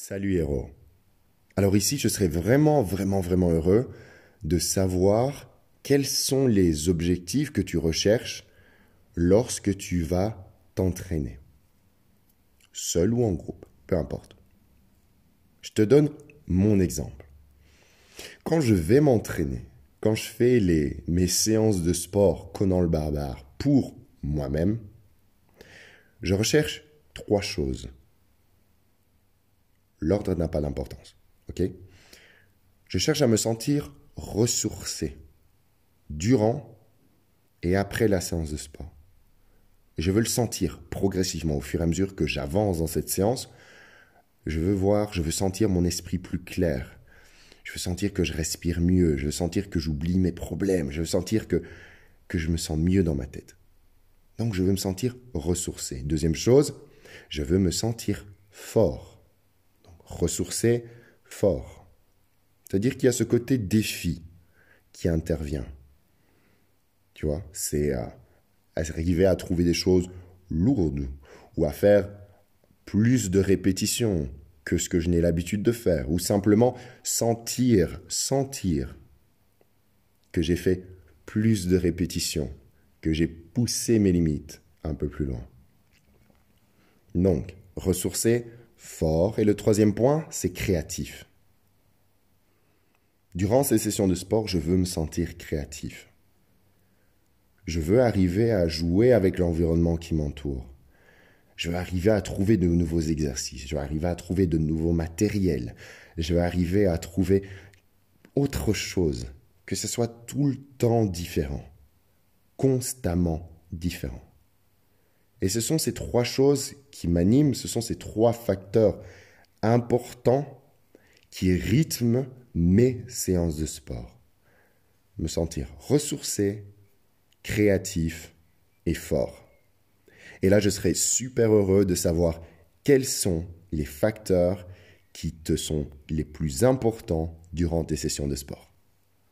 Salut héros. Alors ici, je serais vraiment, vraiment, vraiment heureux de savoir quels sont les objectifs que tu recherches lorsque tu vas t'entraîner. Seul ou en groupe, peu importe. Je te donne mon exemple. Quand je vais m'entraîner, quand je fais mes séances de sport Conan le barbare pour moi-même, je recherche trois choses l'ordre n'a pas d'importance. OK? Je cherche à me sentir ressourcé durant et après la séance de sport. je veux le sentir progressivement au fur et à mesure que j'avance dans cette séance. Je veux voir, je veux sentir mon esprit plus clair. Je veux sentir que je respire mieux. Je veux sentir que j'oublie mes problèmes. Je veux sentir que, que je me sens mieux dans ma tête. Donc je veux me sentir ressourcé. Deuxième chose, je veux me sentir fort ressourcé, fort. C'est-à-dire qu'il y a ce côté défi qui intervient. Tu vois, c'est à, arriver à trouver des choses lourdes ou à faire plus de répétitions que ce que je n'ai l'habitude de faire, ou simplement sentir, sentir que j'ai fait plus de répétitions, que j'ai poussé mes limites un peu plus loin. Donc, ressourcer, fort. Et le troisième point, c'est créatif. Durant ces sessions de sport, je veux me sentir créatif. Je veux arriver à jouer avec l'environnement qui m'entoure. Je veux arriver à trouver de nouveaux exercices. Je veux arriver à trouver de nouveaux matériels. Je veux arriver à trouver autre chose, que ce soit tout le temps différent, constamment différent. Et ce sont ces trois choses qui m'animent, ce sont ces trois facteurs importants qui rythment mes séances de sport. Me sentir ressourcé, créatif et fort. Et là, je serai super heureux de savoir quels sont les facteurs qui te sont les plus importants durant tes sessions de sport.